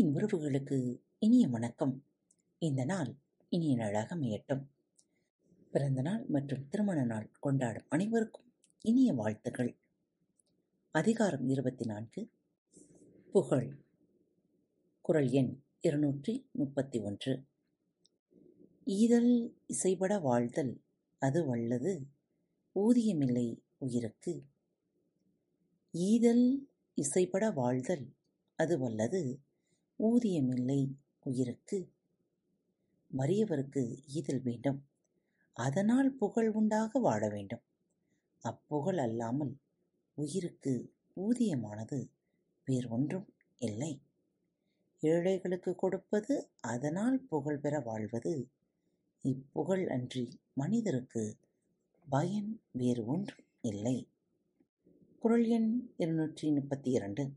அன்பின் உறவுகளுக்கு இனிய வணக்கம். இந்த நாள் இனிய நாளாக அமையட்டும். பிறந்த நாள் மற்றும் திருமண நாள் கொண்டாடும் அனைவருக்கும் இனிய வாழ்த்துகள் அதிகாரம் இருபத்தி நான்கு புகழ். குரல் எண் இருநூற்றி முப்பத்தி ஒன்று. ஈதல் இசைபட வாழ்தல் அது வல்லது ஊதியமில்லை உயிருக்கு. ஈதல் இசைபட வாழ்தல் அது வல்லது ஊதியமில்லை உயிருக்கு. வறியவருக்கு ஈதல் வேண்டும். அதனால் புகழ் உண்டாக வாழ வேண்டும். அப்புகழ் அல்லாமல் உயிருக்கு ஊதியமானது வேறு ஒன்றும் இல்லை. ஏழைகளுக்கு கொடுப்பது அதனால் புகழ் பெற வாழ்வது. இப்புகழ் அன்றி மனிதருக்கு பயன் வேறு ஒன்றும் இல்லை. குரல் எண் இருநூற்றி முப்பத்தி இரண்டு.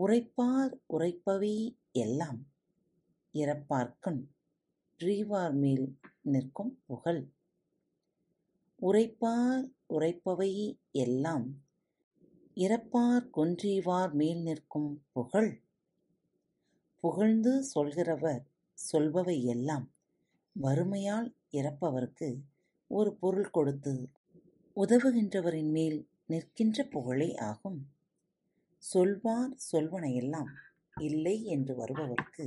உரைப்பார் உரைப்பவை எல்லாம் இறப்பார்க்கண் ரீவார் மேல் நிற்கும் புகழ். உரைப்பார் உரைப்பவை எல்லாம் இறப்பார் கொன்றீவார் மேல் நிற்கும் புகழ். புகழ்ந்து சொல்கிறவர் சொல்பவை எல்லாம் வறுமையால் இறப்பவர்க்கு ஒரு பொருள் கொடுத்து உதவுகின்றவரின் மேல் நிற்கின்ற புகழே ஆகும். சொல்வார் சொல்வனையெல்லாம் இல்லை என்று வருபவர்க்கு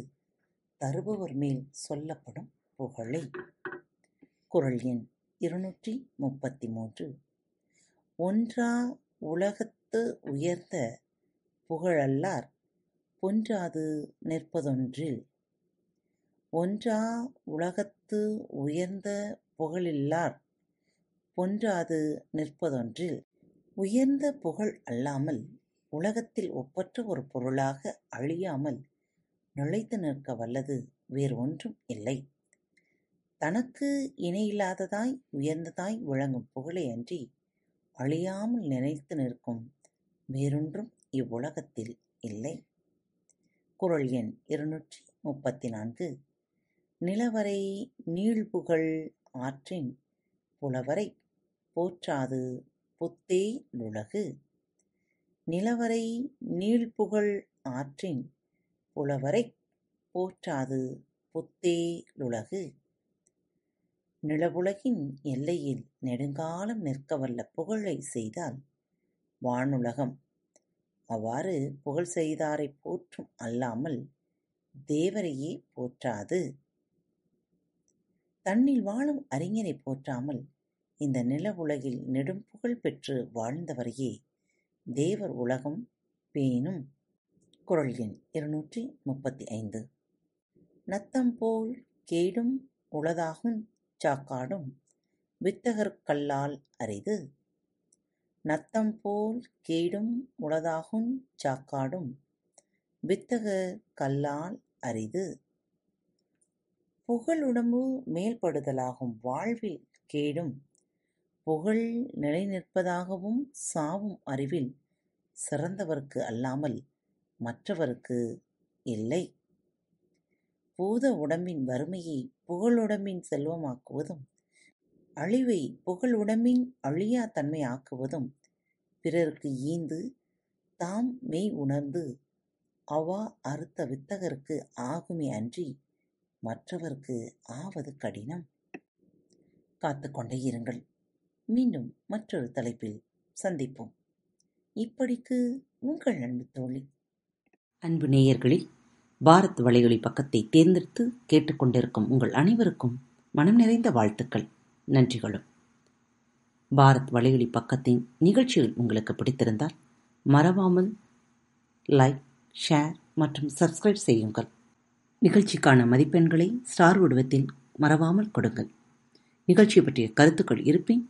தருபவர் மேல் சொல்லப்படும் புகழை. குரல் எண் இருநூற்றி முப்பத்தி மூன்று ஒன்றா உலகத்து உயர்ந்த புகழல்லார் பொன்றாது நிற்பதொன்றில். ஒன்றா உலகத்து உயர்ந்த புகழில்லார் பொன்றாது நிற்பதொன்றில். உயர்ந்த புகழ் அல்லாமல் உலகத்தில் ஒப்பற்ற ஒரு பொருளாக அழியாமல் நிலைத்து நிற்க வல்லது வேறு ஒன்றும் இல்லை. தனக்கு இணையில்லாததாய் உயர்ந்ததாய் விளங்கும் புகழே அன்றி அழியாமல் நினைத்து நிற்கும் வேறொன்றும் இவ்வுலகத்தில் இல்லை. குரல் எண் இருநூற்றி முப்பத்தி நான்கு நிலவரை நீழ்புகழ் ஆற்றின் புலவரை போற்றாது புத்தே லுலகு. நிலவரை நீள்புகழ் ஆற்றின் புலவரை போற்றாது புத்தே லுலகு. நிலவுலகின் எல்லையில் நெடுங்காலம் நிற்கவல்ல புகழை செய்தால் வானுலகம். அவ்வாறு புகழ் செய்தாரை போற்றும் அல்லாமல் தேவரையே போற்றாது. தன்னில் வாழும் அறிஞரை போற்றாமல் இந்த நில உலகில் நெடும் புகழ் பெற்று வாழ்ந்தவரையே தேவர் உலகம் பேணும் குரல் எண் இருநூற்றி முப்பத்தி ஐந்து நத்தம் போல் கேடும் உளதாகும் சாக்காடும் வித்தகர்கல்லால் அரிது. நத்தம் போல் கேடும் உளதாகும் சாக்காடும் வித்தகர் கல்லால் அரிது. புகழுடம்பு மேல்படுதலாகும் வாழ்வில் கேடும் புகழ் நிலை நிற்பதாகவும் சாவும் அறிவில் சிறந்தவர்க்கு அல்லாமல் மற்றவர்க்கு இல்லை. பூத உடம்பின் வறுமையை புகழுடம்பின் செல்வமாக்குவதும் அழிவை புகழ் உடம்பின் அழியா தன்மை ஆக்குவதும் பிறருக்கு ஈந்து தாம் மெய் உணர்ந்து அவா அறுத்த வித்தகருக்கு ஆகுமே அன்றி மற்றவர்க்கு ஆவது கடினம். காத்துக்கொண்டே இருங்கள். மீண்டும் மற்றொரு தலைப்பில் சந்திப்போம். இப்படிக்கு உங்கள் அன்பு தோழி. அன்பு நேயர்களில் பாரத் வலையொலி பக்கத்தை தேர்ந்தெடுத்து கேட்டுக்கொண்டிருக்கும் உங்கள் அனைவருக்கும் மனம் நிறைந்த வாழ்த்துக்கள் நன்றிகளும். பாரத் வலையொலி பக்கத்தின் நிகழ்ச்சிகள் உங்களுக்கு பிடித்திருந்தால் மறவாமல் லைக் ஷேர் மற்றும் சப்ஸ்கிரைப் செய்யுங்கள். நிகழ்ச்சிக்கான மதிப்பெண்களை ஸ்டார் உடவத்தில் மறவாமல் கொடுங்கள். நிகழ்ச்சி பற்றிய கருத்துக்கள் இருப்பின்